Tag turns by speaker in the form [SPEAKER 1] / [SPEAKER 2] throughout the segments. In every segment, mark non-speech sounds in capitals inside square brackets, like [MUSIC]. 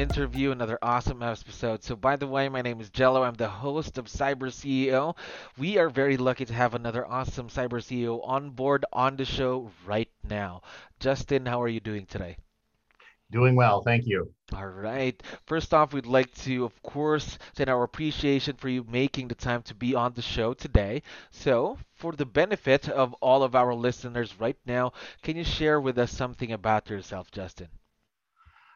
[SPEAKER 1] Interview, another awesome episode. So, by the way, my name is Jello. I'm the host of Cyber CEO. We are very lucky to have another awesome Cyber CEO on board on the show right now. Justin, how are you doing today?
[SPEAKER 2] Doing well, thank you.
[SPEAKER 1] All right. First off, we'd like to, of course, send our appreciation for you making the time to be on the show today. So, for the benefit of all of our listeners right now, can you share with us something about yourself, Justin?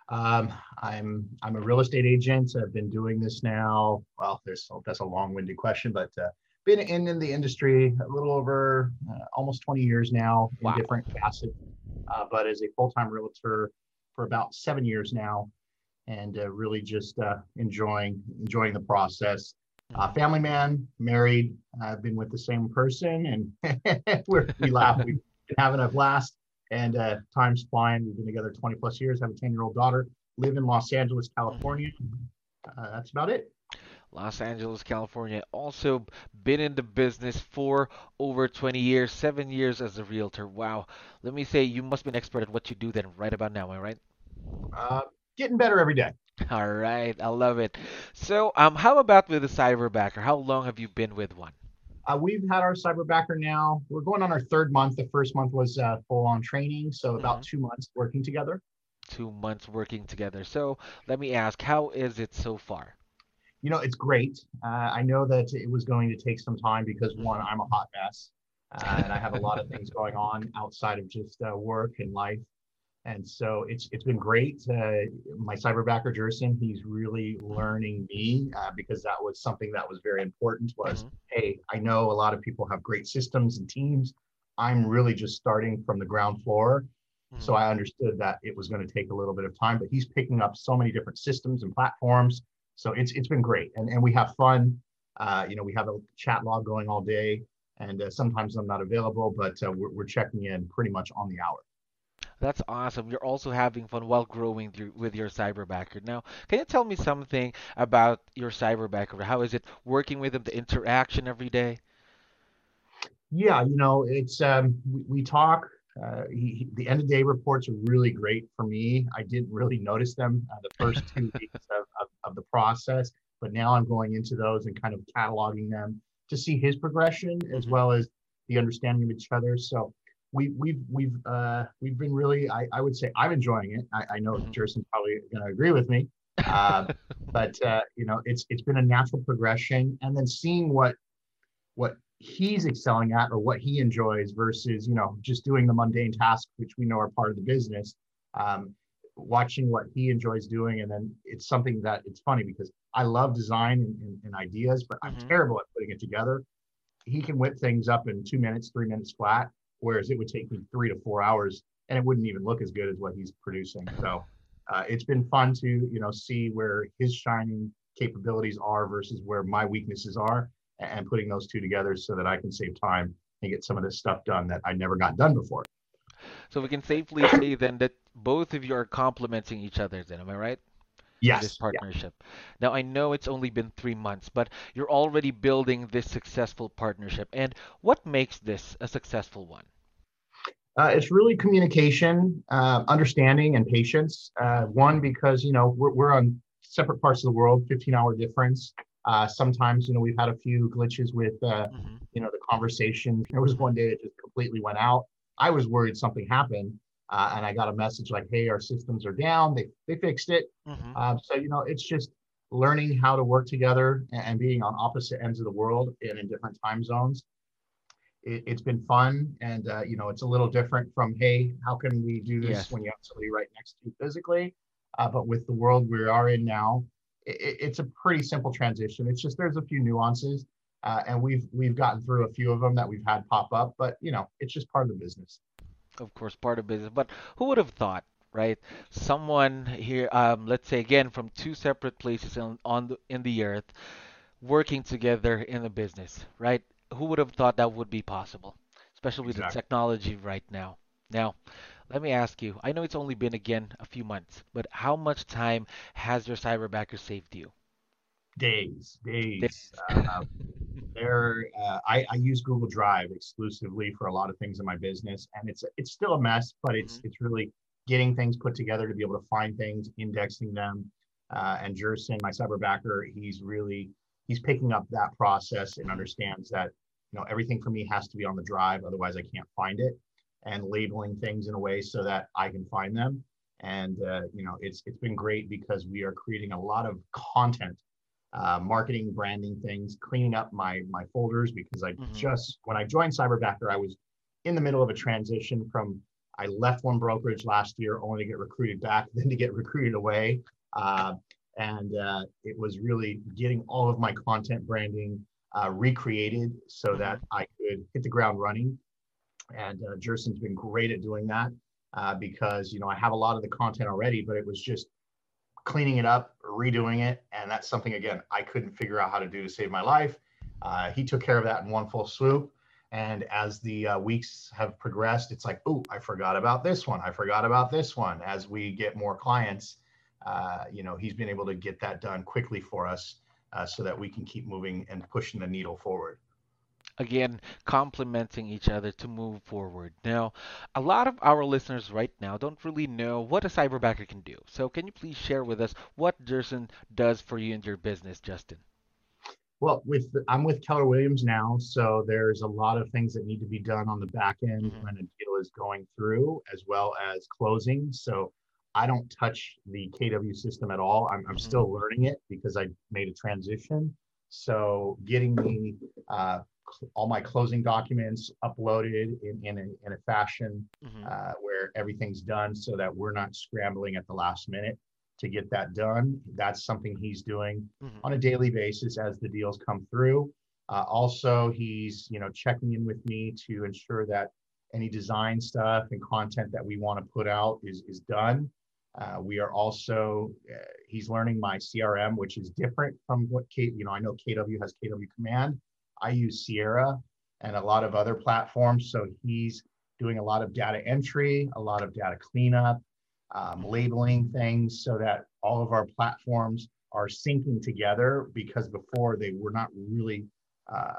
[SPEAKER 2] Um, I'm I'm a real estate agent. I've been doing this now. Well, there's that's a long-winded question, but uh, been in, in the industry a little over uh, almost 20 years now in wow. different facets. Uh, but as a full-time realtor for about seven years now, and uh, really just uh, enjoying enjoying the process. Uh, family man, married. I've been with the same person, and [LAUGHS] we laugh. We've been having a blast and uh, time's flying. We've been together 20 plus years, have a 10 year old daughter, live in Los Angeles, California. Uh, that's about it.
[SPEAKER 1] Los Angeles, California. Also been in the business for over 20 years, seven years as a realtor. Wow. Let me say, you must be an expert at what you do then right about now, am I right?
[SPEAKER 2] Uh, getting better every day.
[SPEAKER 1] All right. I love it. So, um, how about with the cyberbacker? How long have you been with one?
[SPEAKER 2] Uh, we've had our cyberbacker now. We're going on our third month. The first month was uh, full on training, so about mm-hmm. two months working together.
[SPEAKER 1] Two months working together. So let me ask, how is it so far?
[SPEAKER 2] You know, it's great. Uh, I know that it was going to take some time because one, I'm a hot mess, uh, and I have a lot of things [LAUGHS] going on outside of just uh, work and life and so it's it's been great. Uh, my cyberbacker Jerson, he's really learning me uh, because that was something that was very important. Was mm-hmm. hey, I know a lot of people have great systems and teams. I'm really just starting from the ground floor, mm-hmm. so I understood that it was going to take a little bit of time. But he's picking up so many different systems and platforms, so it's it's been great, and and we have fun. Uh, you know, we have a chat log going all day, and uh, sometimes I'm not available, but uh, we're, we're checking in pretty much on the hour.
[SPEAKER 1] That's awesome. You're also having fun while growing through, with your cyberbacker. Now, can you tell me something about your cyberbacker? How is it working with him, the interaction every day?
[SPEAKER 2] Yeah, you know, it's um, we, we talk. Uh, he, the end of day reports are really great for me. I didn't really notice them uh, the first [LAUGHS] two weeks of, of, of the process, but now I'm going into those and kind of cataloging them to see his progression as mm-hmm. well as the understanding of each other. So we, we've we've uh, we've been really I, I would say I'm enjoying it. I, I know mm-hmm. Jerson's probably going to agree with me, uh, [LAUGHS] but uh, you know it's it's been a natural progression, and then seeing what what he's excelling at or what he enjoys versus you know just doing the mundane tasks which we know are part of the business. Um, watching what he enjoys doing, and then it's something that it's funny because I love design and, and, and ideas, but mm-hmm. I'm terrible at putting it together. He can whip things up in two minutes, three minutes flat whereas it would take me three to four hours and it wouldn't even look as good as what he's producing. So uh, it's been fun to you know see where his shining capabilities are versus where my weaknesses are, and putting those two together so that I can save time and get some of this stuff done that I never got done before.
[SPEAKER 1] So we can safely [COUGHS] say then that both of you are complementing each other. Then am I right?
[SPEAKER 2] yes,
[SPEAKER 1] this partnership. Yeah. Now I know it's only been three months, but you're already building this successful partnership. And what makes this a successful one?
[SPEAKER 2] Uh, it's really communication, uh, understanding, and patience. Uh, one, because you know we're, we're on separate parts of the world, 15 hour difference. Uh, sometimes you know we've had a few glitches with uh, mm-hmm. you know the conversation. There was one day that just completely went out. I was worried something happened, uh, and I got a message like, "Hey, our systems are down. They they fixed it." Mm-hmm. so you know it's just learning how to work together and, and being on opposite ends of the world and in different time zones it, has been fun and uh, you know it's a little different from hey how can we do this yes. when you have somebody right next to you physically uh, but with the world we are in now it, it's a pretty simple transition it's just there's a few nuances uh, and we've we've gotten through a few of them that we've had pop up but you know it's just part of the business
[SPEAKER 1] of course part of business but who would have thought right? Someone here, um, let's say again, from two separate places on, on the, in the earth, working together in a business, right? Who would have thought that would be possible, especially with the technology right now? Now, let me ask you. I know it's only been again a few months, but how much time has your cyberbacker saved you?
[SPEAKER 2] Days, days.
[SPEAKER 1] Days.
[SPEAKER 2] Uh, there, uh, I, I use Google Drive exclusively for a lot of things in my business, and it's it's still a mess, but it's
[SPEAKER 1] Mhm,
[SPEAKER 2] it's really getting things put together to be able to find things, indexing them. Uh, and Jerson, my cyberbacker, he's really he's picking up that process and
[SPEAKER 1] mhm,
[SPEAKER 2] understands that you know everything for me has to be on the drive, otherwise I can't find it, and labeling things in a way so that I can find them. And uh, you know, it's it's been great because we are creating a lot of content uh, marketing, branding things, cleaning up my my folders because I
[SPEAKER 1] mhm,
[SPEAKER 2] just when I joined Cyberbacker, I was in the middle of a transition from I left one brokerage last year only to get recruited back, [LAUGHS] then to get recruited away, uh, and uh, it was really getting all of my content branding uh, recreated so
[SPEAKER 1] mhm,
[SPEAKER 2] that I could hit the ground running. And uh, Jerson's been great at doing that uh, because you know I have a lot of the content already, but it was just cleaning it up, redoing it, and that's something again I couldn't figure out how to do to save my life. Uh, he took care of that in one full swoop. And as the uh, weeks have progressed, it's like, oh, I forgot about this one. I forgot about this one. As we get more clients, uh, you know, he's been able to get that done quickly for us, uh, so that we can keep moving and pushing the needle forward.
[SPEAKER 1] again complementing each other to move forward. Now, a lot of our listeners right now don't really know what a cyberbacker can do. So, can you please share with us what Jerson does for you and your business, Justin?
[SPEAKER 2] Well, with the, I'm with Keller Williams now, so there's a lot of things that need to be done on the back end
[SPEAKER 1] hmm
[SPEAKER 2] when a deal is going through, as well as closing. So I don't touch the KW system at all. I'm, I'm still learning it because I made a transition. So getting me uh, cl- all my closing documents uploaded in, in, a, in a fashion
[SPEAKER 1] hmm
[SPEAKER 2] uh, where everything's done so that we're not scrambling at the last minute to get that done. That's something he's doing
[SPEAKER 1] hmm
[SPEAKER 2] on a daily basis as the deals come through. Uh, also, he's you know checking in with me to ensure that any design stuff and content that we want to put out is is done. Uh, we are also uh, he's learning my CRM, which is different from what K you know I know KW has KW Command. I use Sierra and a lot of other platforms, so he's doing a lot of data entry, a lot of data cleanup, um, labeling things so that all of our platforms are syncing together because before they were not really uh,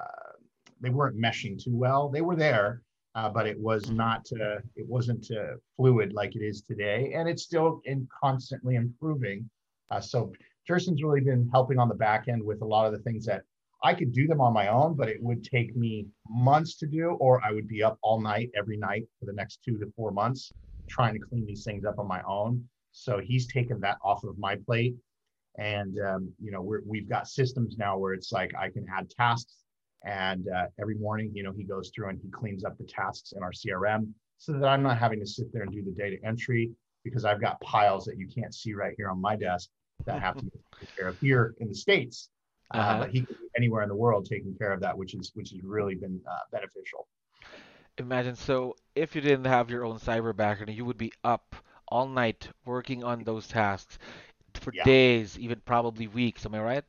[SPEAKER 2] they weren't meshing too well. They were there, uh, but it was
[SPEAKER 1] hmm
[SPEAKER 2] not uh, it wasn't uh, fluid like it is today, and it's still in constantly improving. Uh, so Jerson's really been helping on the back end with a lot of the things that I could do them on my own, but it would take me months to do, or I would be up all night every night for the next two to four months trying to clean these things up on my own. So he's taken that off of my plate and um, you know we're, we've got systems now where it's like i can add tasks and uh, every morning you know he goes through and he cleans up the tasks in our crm so that i'm not having to sit there and do the data entry because i've got piles that you can't see right here on my desk that have to be [LAUGHS] taken care of here in the states uh,
[SPEAKER 1] Uh-huh.
[SPEAKER 2] but he can be anywhere in the world taking care of that which is which has really been uh, beneficial
[SPEAKER 1] Imagine so if you didn't have your own cyberbacker, you would be up all night working on those tasks for
[SPEAKER 2] yeah
[SPEAKER 1] days, even probably weeks. Am I right?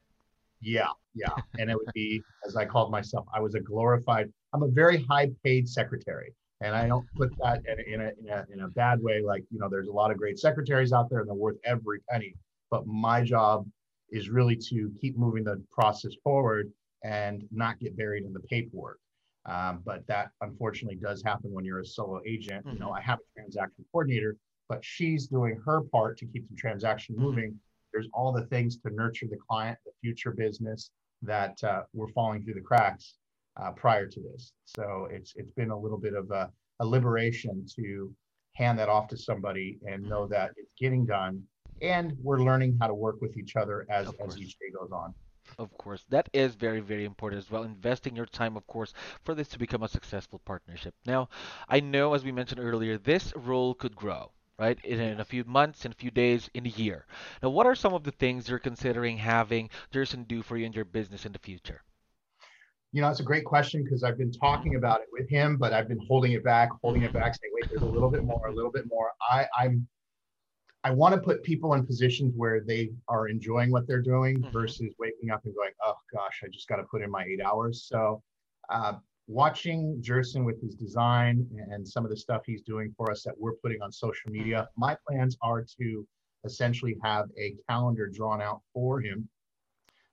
[SPEAKER 2] Yeah, yeah. And it would be, as I called myself, I was a glorified, I'm a very high paid secretary. And I don't put that in a, in a, in a, in a bad way. Like, you know, there's a lot of great secretaries out there and they're worth every penny. But my job is really to keep moving the process forward and not get buried in the paperwork. Um, but that unfortunately does happen when you're a solo agent. You know,
[SPEAKER 1] hmm
[SPEAKER 2] I have a transaction coordinator, but she's doing her part to keep the transaction
[SPEAKER 1] hmm
[SPEAKER 2] moving there's all the things to nurture the client, the future business that uh, were falling through the cracks uh, prior to this. So it's it's been a little bit of a, a liberation to hand that off to somebody and know
[SPEAKER 1] hmm
[SPEAKER 2] that it's getting done, and we're learning how to work with each other as as each day goes on.
[SPEAKER 1] Of course. That is very, very important as well. Investing your time, of course, for this to become a successful partnership. Now, I know, as we mentioned earlier, this role could grow, right? In, in a few months, in a few days, in a year. Now, what are some of the things you're considering having Jerson do for you and your business in the future?
[SPEAKER 2] You know, it's a great question because I've been talking about it with him, but I've been holding it back, holding it back, saying, wait, there's a little bit more, a little bit more. I, I'm I want to put people in positions where they are enjoying what they're doing mm-hmm. versus waking up and going, oh gosh, I just got to put in my eight hours. So, uh, watching Jerson with his design and some of the stuff he's doing for us that we're putting on social media, mm-hmm. my plans are to essentially have a calendar drawn out for him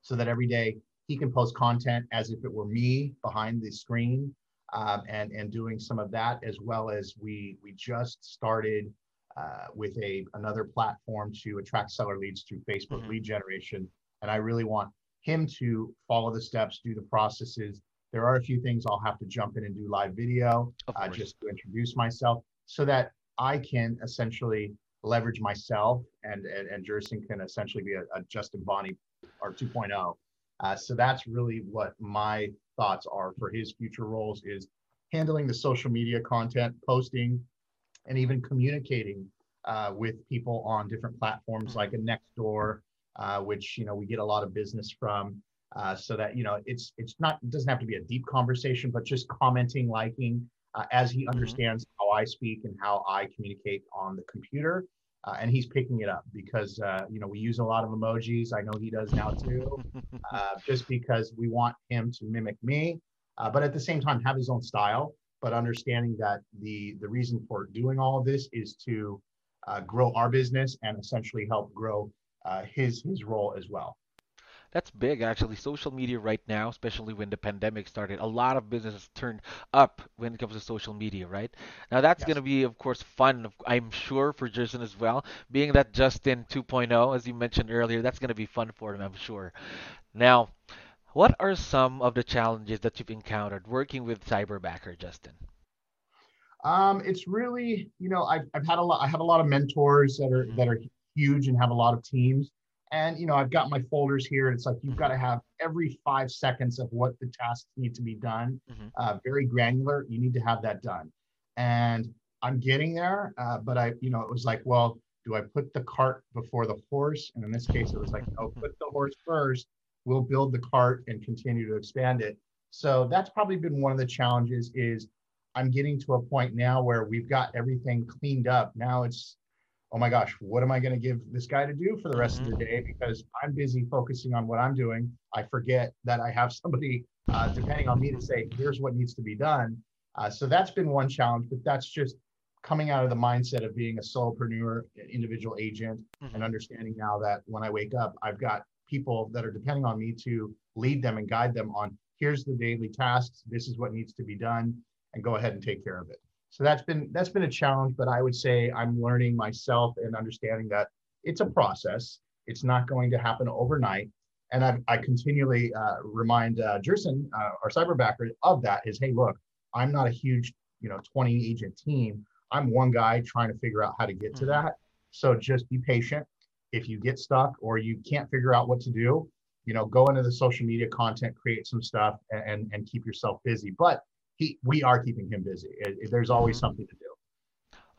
[SPEAKER 2] so that every day he can post content as if it were me behind the screen um, and and doing some of that as well as we we just started uh, with a another platform to attract seller leads through Facebook mm-hmm. lead generation. And I really want him to follow the steps, do the processes. There are a few things I'll have to jump in and do live video uh, just to introduce myself so that I can essentially leverage myself and and, and Jerson can essentially be a, a Justin Bonnie or 2.0. Uh, so that's really what my thoughts are for his future roles is handling the social media content, posting, and even communicating uh, with people on different platforms like a Nextdoor, uh, which you know we get a lot of business from. Uh, so that you know it's it's not it doesn't have to be a deep conversation, but just commenting, liking, uh, as he mm-hmm. understands how I speak and how I communicate on the computer. Uh, and he's picking it up because uh, you know we use a lot of emojis. I know he does now too, [LAUGHS] just because we want him to mimic me, but at the same time have his own style but understanding that the the reason for doing all of this is to uh, grow our business and essentially help grow uh, his his role as well.
[SPEAKER 1] That's big, actually. Social media right now, especially when the pandemic started, a lot of businesses turned up when it comes to social media, right? Now that's yes. going to be, of course, fun. I'm sure for Jerson as well. Being that Justin 2.0, as you mentioned earlier, that's going to be fun for him, I'm sure. Now, what are some of the challenges that you've encountered working with Cyberbacker, Justin?
[SPEAKER 2] Um, it's really, you know, I've, I've had a lot, I have a lot of mentors that are, mm-hmm. that are huge and have a lot of teams. And, you know, I've got my folders here. And it's like, you've got to have every five seconds of what the tasks need to be done, mm-hmm. uh, very granular. You need to have that done. And I'm getting there. Uh, but I, you know, it was like, well, do I put the cart before the horse? And in this case, it was like, oh, put the horse first we'll build the cart and continue to expand it. So that's probably been one of the challenges is I'm getting to a point now where we've got everything cleaned up. Now it's, oh my gosh, what am I going to give this guy to do for the rest mm-hmm. of the mm-hmm. day? Because I'm busy focusing on what I'm doing. I forget that I have somebody uh, depending on me to say, here's what needs to be done. Uh, so that's been one challenge, but that's just coming out of the mindset of being a solopreneur, individual agent, mm-hmm. and understanding now that when I wake up, I've got people that are depending on me to lead them and guide them on here's the daily tasks this is what needs to be done and go ahead and take care of it so that's been that's been a challenge but i would say i'm learning myself and understanding that it's a process. It's not going to happen overnight. And i, I continually uh, remind uh, jerson uh, our cyberbacker of that is hey look i'm not a huge you know 20 agent team. I'm one guy trying to figure out how to get to mm-hmm. that. So just be patient. If you get stuck or you can't figure out what to do, you know, go into the social media content, create some stuff, and and keep yourself busy. But he, we are keeping him busy. There's always mm-hmm. something to do.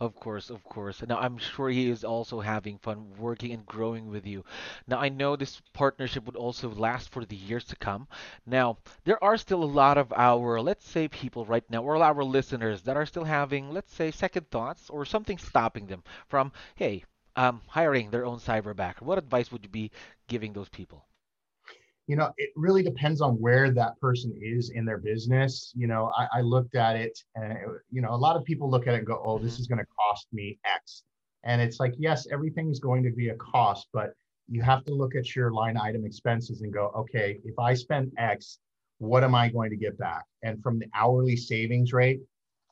[SPEAKER 1] Of course, of course. Now, I'm sure he is also having fun working and growing with you. Now, I know this partnership would also last for the years to come. Now, there are still a lot of our, let's say, people right now, or our listeners that are still having, let's say, second thoughts or something stopping them from, hey, um, hiring their own cyber cyberbacker? What advice would you be giving those people?
[SPEAKER 2] You know, it really depends on where that person is in their business. You know, I, I looked at it and, it, you know, a lot of people look at it and go, oh, this mm-hmm. is going to cost me X. And it's like, yes, everything's going to be a cost, but you have to look at your line item expenses and go, okay, if I spend X, what am I going to get back? And from the hourly savings rate,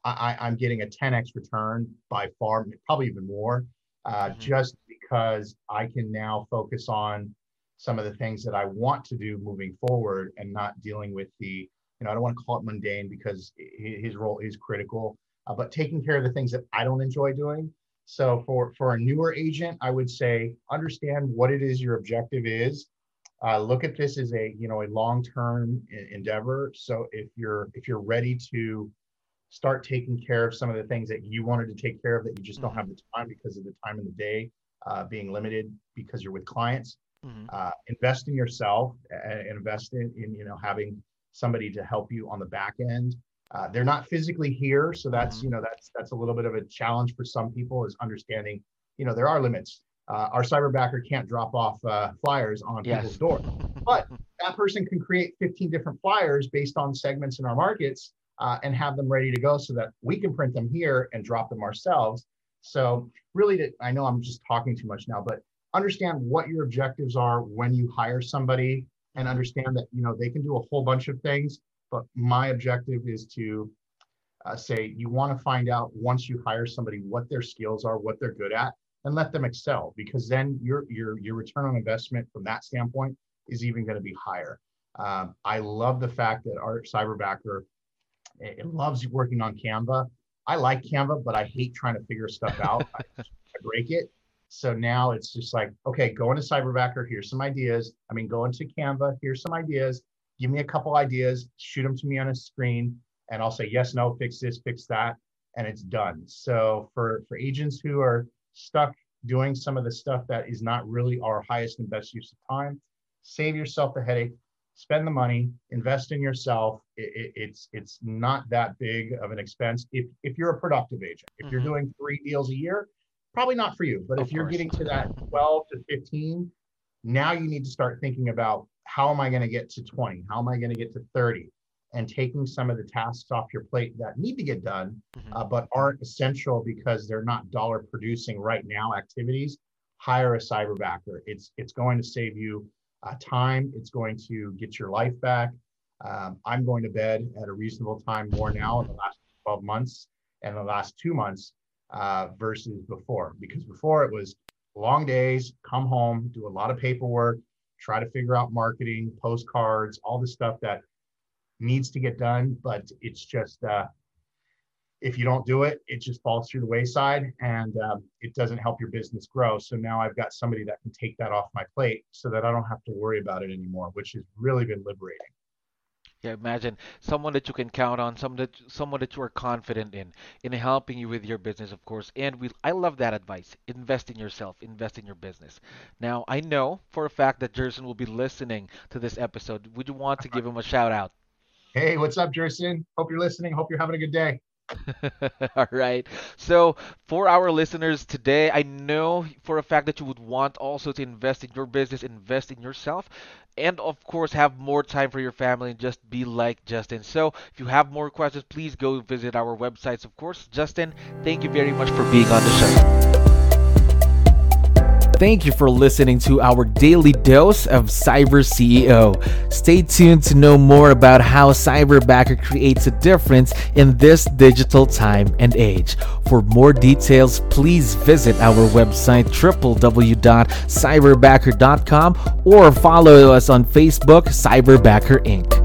[SPEAKER 2] I, I'm getting a 10x return by far, probably even more uh, mm-hmm. just because I can now focus on some of the things that I want to do moving forward and not dealing with the, you know, I don't want to call it mundane because his role is critical, uh, but taking care of the things that I don't enjoy doing. So for for a newer agent, I would say understand what it is your objective is. Uh, look at this as a you know a long term endeavor. So if you're if you're ready to start taking care of some of the things that you wanted to take care of that you just don't have mm-hmm. the time because of the time in the day uh, being limited because you're with clients. Mm-hmm. Uh, invest in yourself and invest in, in, you know having somebody to help you on the back end. Uh, they're not physically here, so that's mm-hmm. you know that's that's a little bit of a challenge for some people is understanding you know there are limits. uh, our cyberbacker can't drop off uh, flyers on yes. people's doors. But that person can create 15 different flyers based on segments in our markets uh, and have them ready to go so that we can print them here and drop them ourselves. So really, to, I know I'm just talking too much now, but understand what your objectives are when you hire somebody and understand that you know they can do a whole bunch of things but my objective is to uh, say you want to find out once you hire somebody what their skills are what they're good at and let them excel because then your your your return on investment from that standpoint is even going to be higher. Um, i love the fact that our cyberbacker it, it loves working on canva. I like canva but i hate trying to figure stuff out. I, I break it so now it's just like, okay, go into Cyberbacker, here's some ideas. I mean, go into Canva, here's some ideas. Give me a couple ideas, shoot them to me on a screen, and I'll say, yes, no, fix this, fix that, and it's done. So for, for agents who are stuck doing some of the stuff that is not really our highest and best use of time, save yourself the headache, spend the money, invest in yourself. It, it, it's it's not that big of an expense if if you're a productive agent. If mm-hmm. you're doing three deals a year, probably not for you. But of if you're getting to that 12 to 15, now you need to start thinking about how am I going to get to 20? How am I going to get to 30? And taking some of the tasks off your plate that need to get done, mm-hmm. uh, but aren't essential because they're not dollar producing right now activities. Hire a cyberbacker. It's it's going to save you uh, time. It's going to get your life back. Um, I'm going to bed at a reasonable time more now in the last 12 months and the last two months uh, versus before. Because before it was long days, come home, do a lot of paperwork, try to figure out marketing, postcards, all the stuff that needs to get done. But it's just, uh, if you don't do it, it just falls through the wayside and um, it doesn't help your business grow. So now I've got somebody that can take that off my plate so that I don't have to worry about it anymore, which has really been liberating.
[SPEAKER 1] Yeah, imagine someone that you can count on, someone that someone that you are confident in, in helping you with your business, of course. And we, I love that advice. Invest in yourself, invest in your business. Now, I know for a fact that Jerson will be listening to this episode. Would you want to give him a shout out?
[SPEAKER 2] Hey, what's up, Jerson? Hope you're listening. Hope you're having a good day. [LAUGHS]
[SPEAKER 1] All right. So, for our listeners today, I know for a fact that you would want also to invest in your business, invest in yourself, and of course, have more time for your family and just be like Justin. So, if you have more questions, please go visit our websites, of course. Justin, thank you very much for being on the show. Thank you for listening to our daily dose of Cyber CEO. Stay tuned to know more about how Cyberbacker creates a difference in this digital time and age. For more details, please visit our website www.cyberbacker.com or follow us on Facebook, Cyberbacker Inc.